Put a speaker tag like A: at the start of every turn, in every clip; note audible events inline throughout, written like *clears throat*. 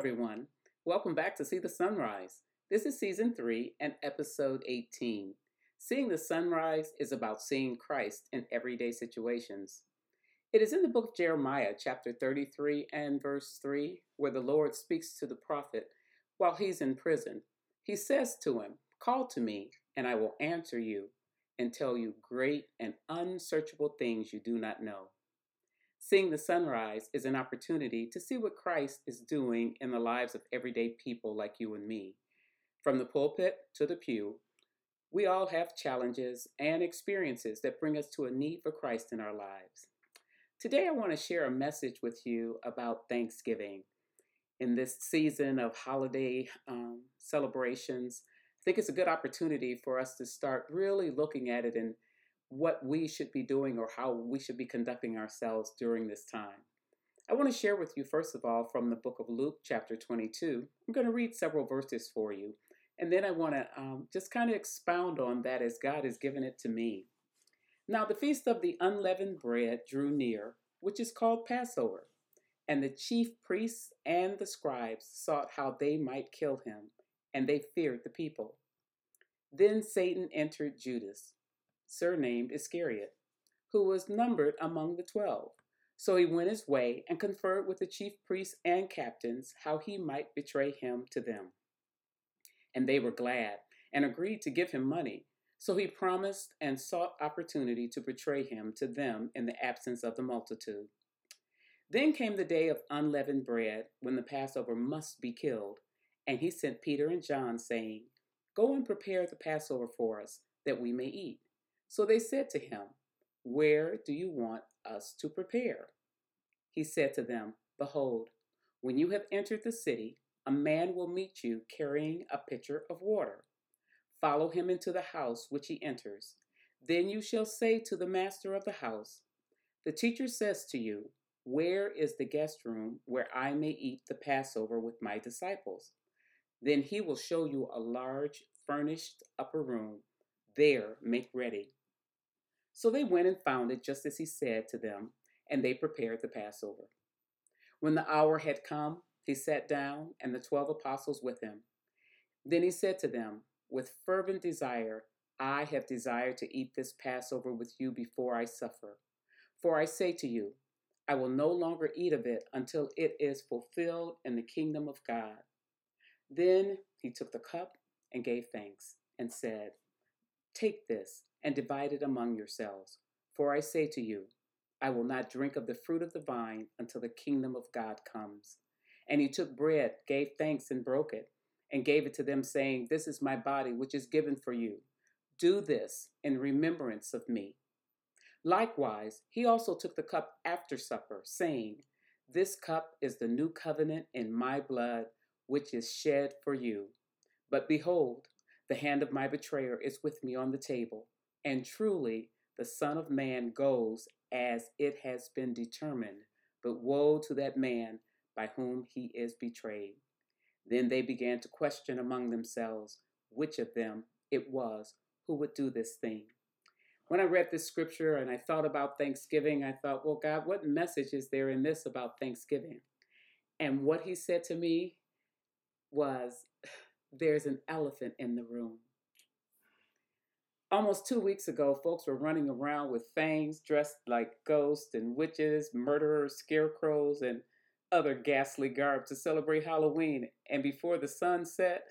A: everyone. Welcome back to See the Sunrise. This is season three and episode 18. Seeing the sunrise is about seeing Christ in everyday situations. It is in the book of Jeremiah, chapter 33 and verse 3, where the Lord speaks to the prophet while he's in prison. He says to him, Call to me, and I will answer you and tell you great and unsearchable things you do not know. Seeing the sunrise is an opportunity to see what Christ is doing in the lives of everyday people like you and me. From the pulpit to the pew, we all have challenges and experiences that bring us to a need for Christ in our lives. Today, I want to share a message with you about Thanksgiving. In this season of holiday um, celebrations, I think it's a good opportunity for us to start really looking at it and what we should be doing or how we should be conducting ourselves during this time. I want to share with you, first of all, from the book of Luke, chapter 22. I'm going to read several verses for you, and then I want to um, just kind of expound on that as God has given it to me. Now, the feast of the unleavened bread drew near, which is called Passover, and the chief priests and the scribes sought how they might kill him, and they feared the people. Then Satan entered Judas surnamed Iscariot, who was numbered among the twelve. So he went his way and conferred with the chief priests and captains how he might betray him to them. And they were glad and agreed to give him money. So he promised and sought opportunity to betray him to them in the absence of the multitude. Then came the day of unleavened bread, when the Passover must be killed. And he sent Peter and John, saying, Go and prepare the Passover for us, that we may eat. So they said to him, Where do you want us to prepare? He said to them, Behold, when you have entered the city, a man will meet you carrying a pitcher of water. Follow him into the house which he enters. Then you shall say to the master of the house, The teacher says to you, Where is the guest room where I may eat the Passover with my disciples? Then he will show you a large furnished upper room. There make ready. So they went and found it just as he said to them, and they prepared the Passover. When the hour had come, he sat down, and the twelve apostles with him. Then he said to them, With fervent desire, I have desired to eat this Passover with you before I suffer. For I say to you, I will no longer eat of it until it is fulfilled in the kingdom of God. Then he took the cup and gave thanks, and said, Take this and divide it among yourselves. For I say to you, I will not drink of the fruit of the vine until the kingdom of God comes. And he took bread, gave thanks, and broke it, and gave it to them, saying, This is my body, which is given for you. Do this in remembrance of me. Likewise, he also took the cup after supper, saying, This cup is the new covenant in my blood, which is shed for you. But behold, the hand of my betrayer is with me on the table. And truly, the Son of Man goes as it has been determined, but woe to that man by whom he is betrayed. Then they began to question among themselves which of them it was who would do this thing. When I read this scripture and I thought about Thanksgiving, I thought, well, God, what message is there in this about Thanksgiving? And what he said to me was, there's an elephant in the room almost two weeks ago, folks were running around with fangs dressed like ghosts and witches, murderers, scarecrows, and other ghastly garb to celebrate Halloween. And before the sun set,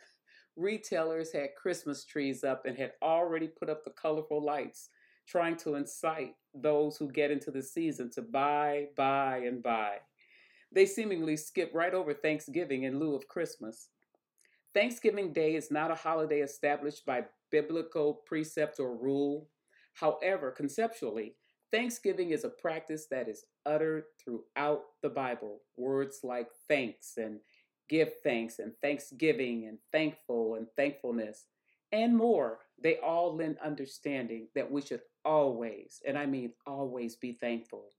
A: retailers had Christmas trees up and had already put up the colorful lights, trying to incite those who get into the season to buy, buy, and buy. They seemingly skip right over Thanksgiving in lieu of Christmas. Thanksgiving Day is not a holiday established by biblical precept or rule. However, conceptually, Thanksgiving is a practice that is uttered throughout the Bible. Words like thanks and give thanks and thanksgiving and thankful and thankfulness and more, they all lend understanding that we should always, and I mean always, be thankful.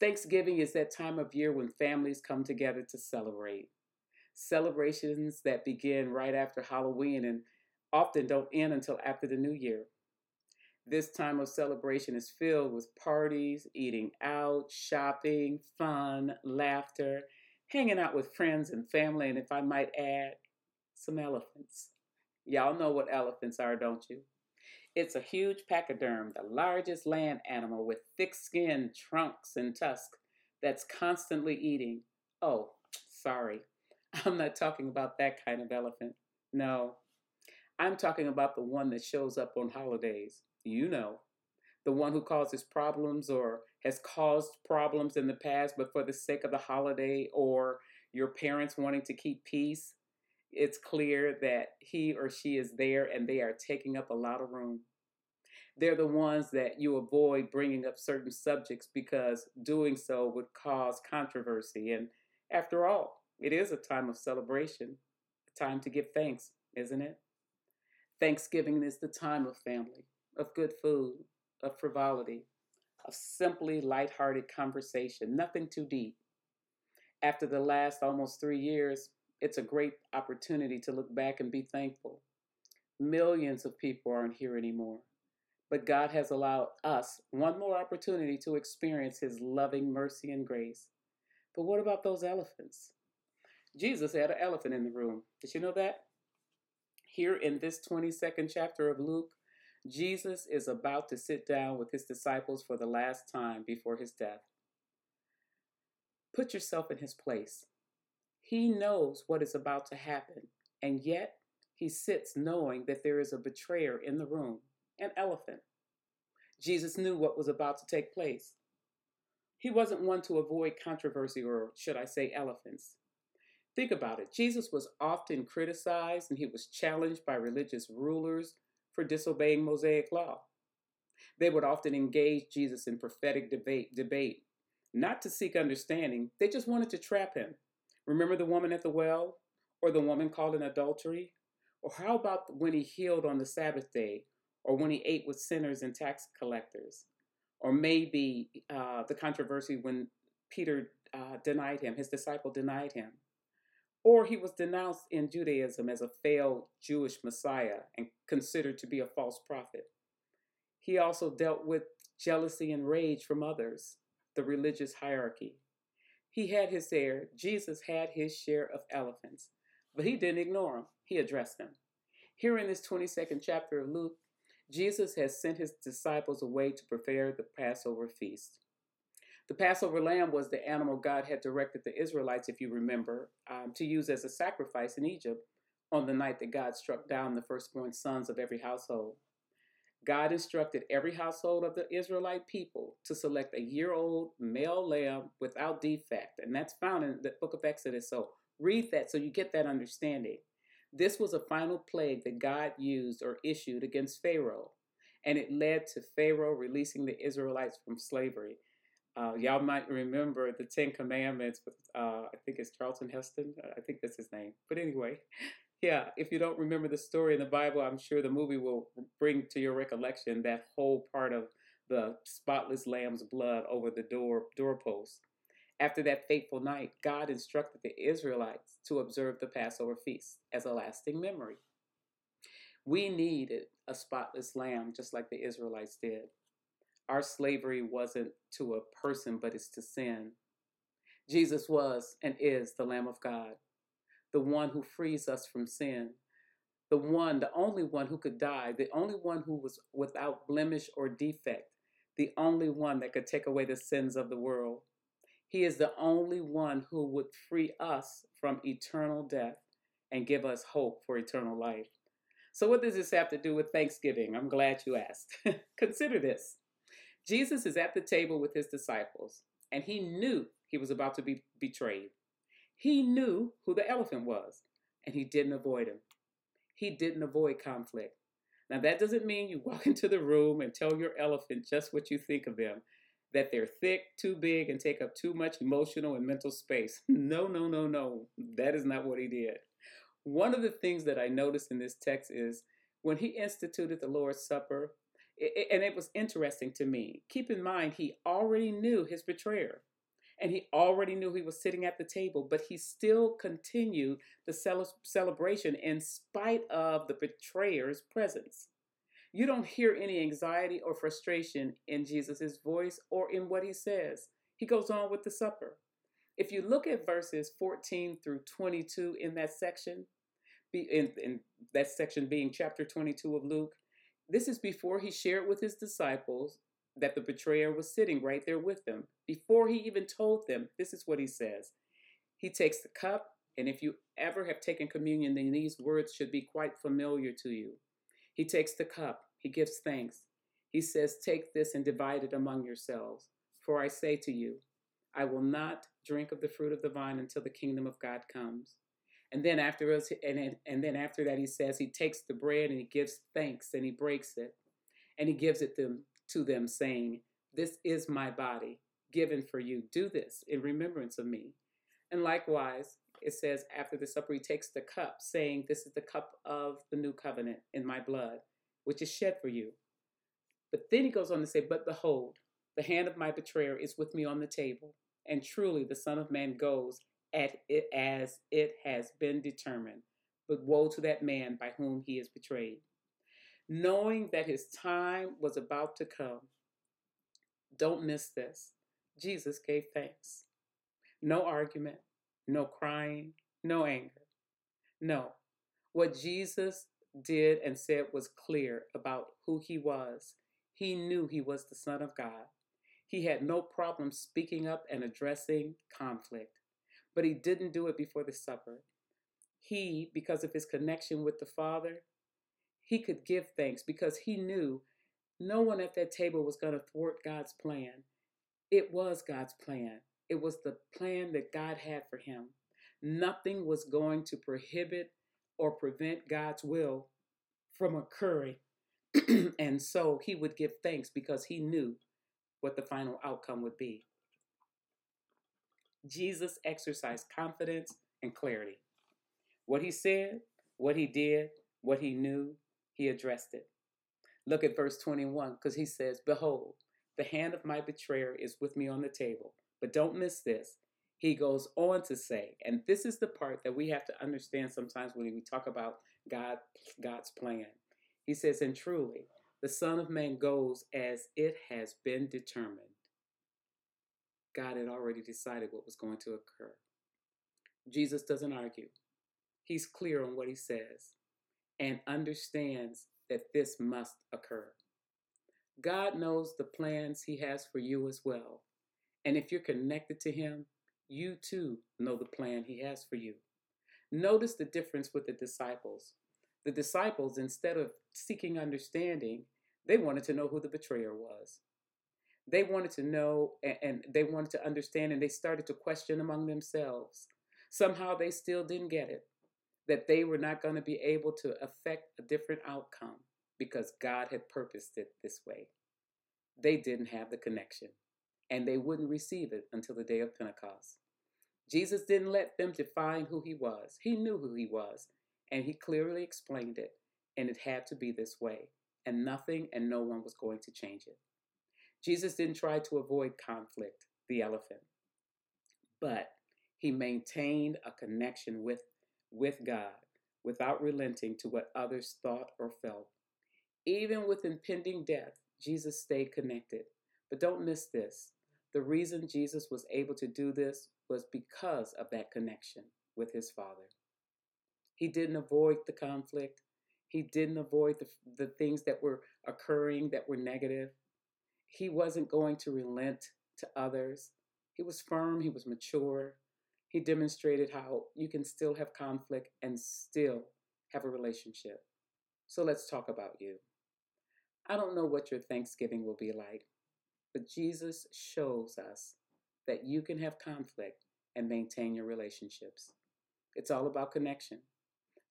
A: Thanksgiving is that time of year when families come together to celebrate. Celebrations that begin right after Halloween and often don't end until after the new year. This time of celebration is filled with parties, eating out, shopping, fun, laughter, hanging out with friends and family, and if I might add, some elephants. Y'all know what elephants are, don't you? It's a huge pachyderm, the largest land animal with thick skin, trunks, and tusks that's constantly eating. Oh, sorry. *laughs* I'm not talking about that kind of elephant. No. I'm talking about the one that shows up on holidays. You know, the one who causes problems or has caused problems in the past, but for the sake of the holiday or your parents wanting to keep peace, it's clear that he or she is there and they are taking up a lot of room. They're the ones that you avoid bringing up certain subjects because doing so would cause controversy. And after all, it is a time of celebration, a time to give thanks, isn't it? Thanksgiving is the time of family, of good food, of frivolity, of simply lighthearted conversation, nothing too deep. After the last almost three years, it's a great opportunity to look back and be thankful. Millions of people aren't here anymore, but God has allowed us one more opportunity to experience His loving mercy and grace. But what about those elephants? Jesus had an elephant in the room. Did you know that? Here in this 22nd chapter of Luke, Jesus is about to sit down with his disciples for the last time before his death. Put yourself in his place. He knows what is about to happen, and yet he sits knowing that there is a betrayer in the room, an elephant. Jesus knew what was about to take place. He wasn't one to avoid controversy, or should I say, elephants. Think about it. Jesus was often criticized and he was challenged by religious rulers for disobeying Mosaic law. They would often engage Jesus in prophetic debate, debate, not to seek understanding, they just wanted to trap him. Remember the woman at the well? Or the woman caught in adultery? Or how about when he healed on the Sabbath day? Or when he ate with sinners and tax collectors? Or maybe uh, the controversy when Peter uh, denied him, his disciple denied him. Or he was denounced in Judaism as a failed Jewish Messiah and considered to be a false prophet. He also dealt with jealousy and rage from others, the religious hierarchy. He had his share, Jesus had his share of elephants, but he didn't ignore them. He addressed them. Here in this 22nd chapter of Luke, Jesus has sent his disciples away to prepare the Passover feast. The Passover lamb was the animal God had directed the Israelites, if you remember, um, to use as a sacrifice in Egypt on the night that God struck down the firstborn sons of every household. God instructed every household of the Israelite people to select a year old male lamb without defect. And that's found in the book of Exodus. So read that so you get that understanding. This was a final plague that God used or issued against Pharaoh. And it led to Pharaoh releasing the Israelites from slavery. Uh, y'all might remember the Ten Commandments with, uh, I think it's Charlton Heston. I think that's his name. But anyway, *laughs* yeah, if you don't remember the story in the Bible, I'm sure the movie will bring to your recollection that whole part of the spotless lamb's blood over the door doorpost. After that fateful night, God instructed the Israelites to observe the Passover feast as a lasting memory. We needed a spotless lamb just like the Israelites did. Our slavery wasn't to a person, but it's to sin. Jesus was and is the Lamb of God the one who frees us from sin, the one, the only one who could die, the only one who was without blemish or defect, the only one that could take away the sins of the world. He is the only one who would free us from eternal death and give us hope for eternal life. So, what does this have to do with Thanksgiving? I'm glad you asked. *laughs* Consider this Jesus is at the table with his disciples, and he knew he was about to be betrayed. He knew who the elephant was, and he didn't avoid him. He didn't avoid conflict. Now, that doesn't mean you walk *laughs* into the room and tell your elephant just what you think of them that they're thick, too big, and take up too much emotional and mental space. *laughs* No, no, no, no. That is not what he did. One of the things that I noticed in this text is when he instituted the Lord's Supper, and it was interesting to me. Keep in mind, he already knew his betrayer and he already knew he was sitting at the table, but he still continued the cel- celebration in spite of the betrayer's presence. You don't hear any anxiety or frustration in Jesus' voice or in what he says. He goes on with the supper. If you look at verses 14 through 22 in that section, in, in that section being chapter 22 of Luke, this is before he shared with his disciples that the betrayer was sitting right there with them. Before he even told them, this is what he says. He takes the cup, and if you ever have taken communion, then these words should be quite familiar to you. He takes the cup, he gives thanks. He says, Take this and divide it among yourselves. For I say to you, I will not drink of the fruit of the vine until the kingdom of God comes. And then after and, and then after that, he says he takes the bread and he gives thanks and he breaks it and he gives it them, to them, saying, This is my body given for you. Do this in remembrance of me. And likewise, it says after the supper, he takes the cup, saying, This is the cup of the new covenant in my blood, which is shed for you. But then he goes on to say, But behold, the hand of my betrayer is with me on the table and truly the Son of Man goes at it as it has been determined. But woe to that man by whom he is betrayed. Knowing that his time was about to come, don't miss this. Jesus gave thanks. No argument, no crying, no anger. No. What Jesus did and said was clear about who he was. He knew he was the Son of God. He had no problem speaking up and addressing conflict, but he didn't do it before the supper. He, because of his connection with the Father, he could give thanks because he knew no one at that table was going to thwart God's plan. It was God's plan, it was the plan that God had for him. Nothing was going to prohibit or prevent God's will from occurring. *clears throat* and so he would give thanks because he knew what the final outcome would be. Jesus exercised confidence and clarity. What he said, what he did, what he knew, he addressed it. Look at verse 21 because he says, Behold, the hand of my betrayer is with me on the table. But don't miss this. He goes on to say, and this is the part that we have to understand sometimes when we talk about God, God's plan. He says, And truly, the Son of Man goes as it has been determined. God had already decided what was going to occur. Jesus doesn't argue. He's clear on what he says and understands that this must occur. God knows the plans he has for you as well. And if you're connected to him, you too know the plan he has for you. Notice the difference with the disciples. The disciples, instead of seeking understanding, they wanted to know who the betrayer was. They wanted to know and, they wanted to understand, and they started to question among themselves. Somehow they still didn't get it that they were not going to be able to affect a different outcome because God had purposed it this way. They didn't have the connection, and they wouldn't receive it until the day of Pentecost. Jesus didn't let them define who he was. He knew who he was, and he clearly explained it, and it had to be this way and nothing and no one was going to change it. Jesus didn't try to avoid conflict, the elephant, but he maintained a connection with, with God without relenting to what others thought or felt. Even with impending death, Jesus stayed connected. But don't miss this. The reason Jesus was able to do this was because of that connection with his Father. He didn't avoid the conflict. He didn't avoid the, the things that were occurring that were negative. He wasn't going to relent to others. He was firm, he was mature. He demonstrated how you can still have conflict and still have a relationship. So let's talk about you. I don't know what your Thanksgiving will be like, but Jesus shows us that you can have conflict and maintain your relationships. It's all about connection.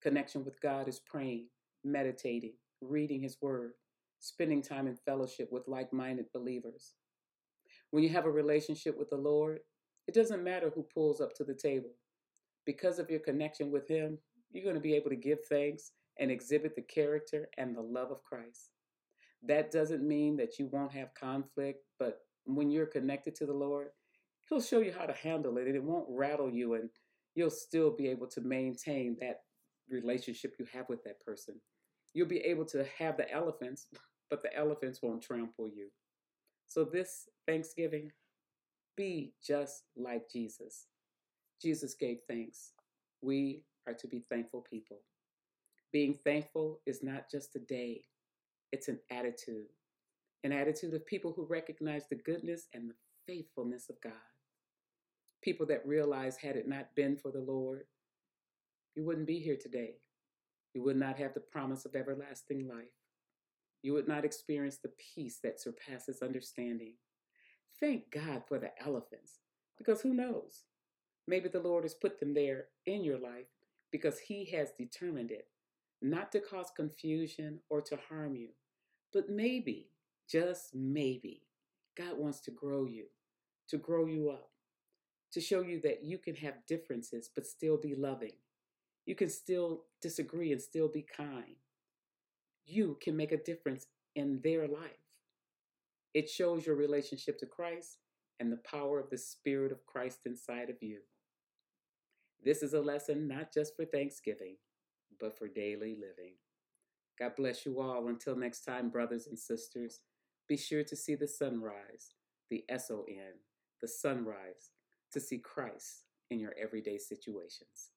A: Connection with God is praying, meditating, reading His Word, spending time in fellowship with like minded believers. When you have a relationship with the Lord, it doesn't matter who pulls up to the table. Because of your connection with Him, you're going to be able to give thanks and exhibit the character and the love of Christ. That doesn't mean that you won't have conflict, but when you're connected to the Lord, He'll show you how to handle it and it won't rattle you, and you'll still be able to maintain that relationship you have with that person. You'll be able to have the elephants, but the elephants won't trample you. So, this Thanksgiving, be just like Jesus. Jesus gave thanks. We are to be thankful people. Being thankful is not just a day, it's an attitude. An attitude of people who recognize the goodness and the faithfulness of God. People that realize, had it not been for the Lord, you wouldn't be here today. You would not have the promise of everlasting life. You would not experience the peace that surpasses understanding. Thank God for the elephants, because who knows? Maybe the Lord has put them there in your life because He has determined it, not to cause confusion or to harm you, but maybe, just maybe, God wants to grow you, to grow you up, to show you that you can have differences but still be loving. You can still disagree and still be kind. You can make a difference in their life. It shows your relationship to Christ and the power of the Spirit of Christ inside of you. This is a lesson not just for Thanksgiving, but for daily living. God bless you all. Until next time, brothers and sisters, be sure to see the sunrise, the S O N, the sunrise, to see Christ in your everyday situations.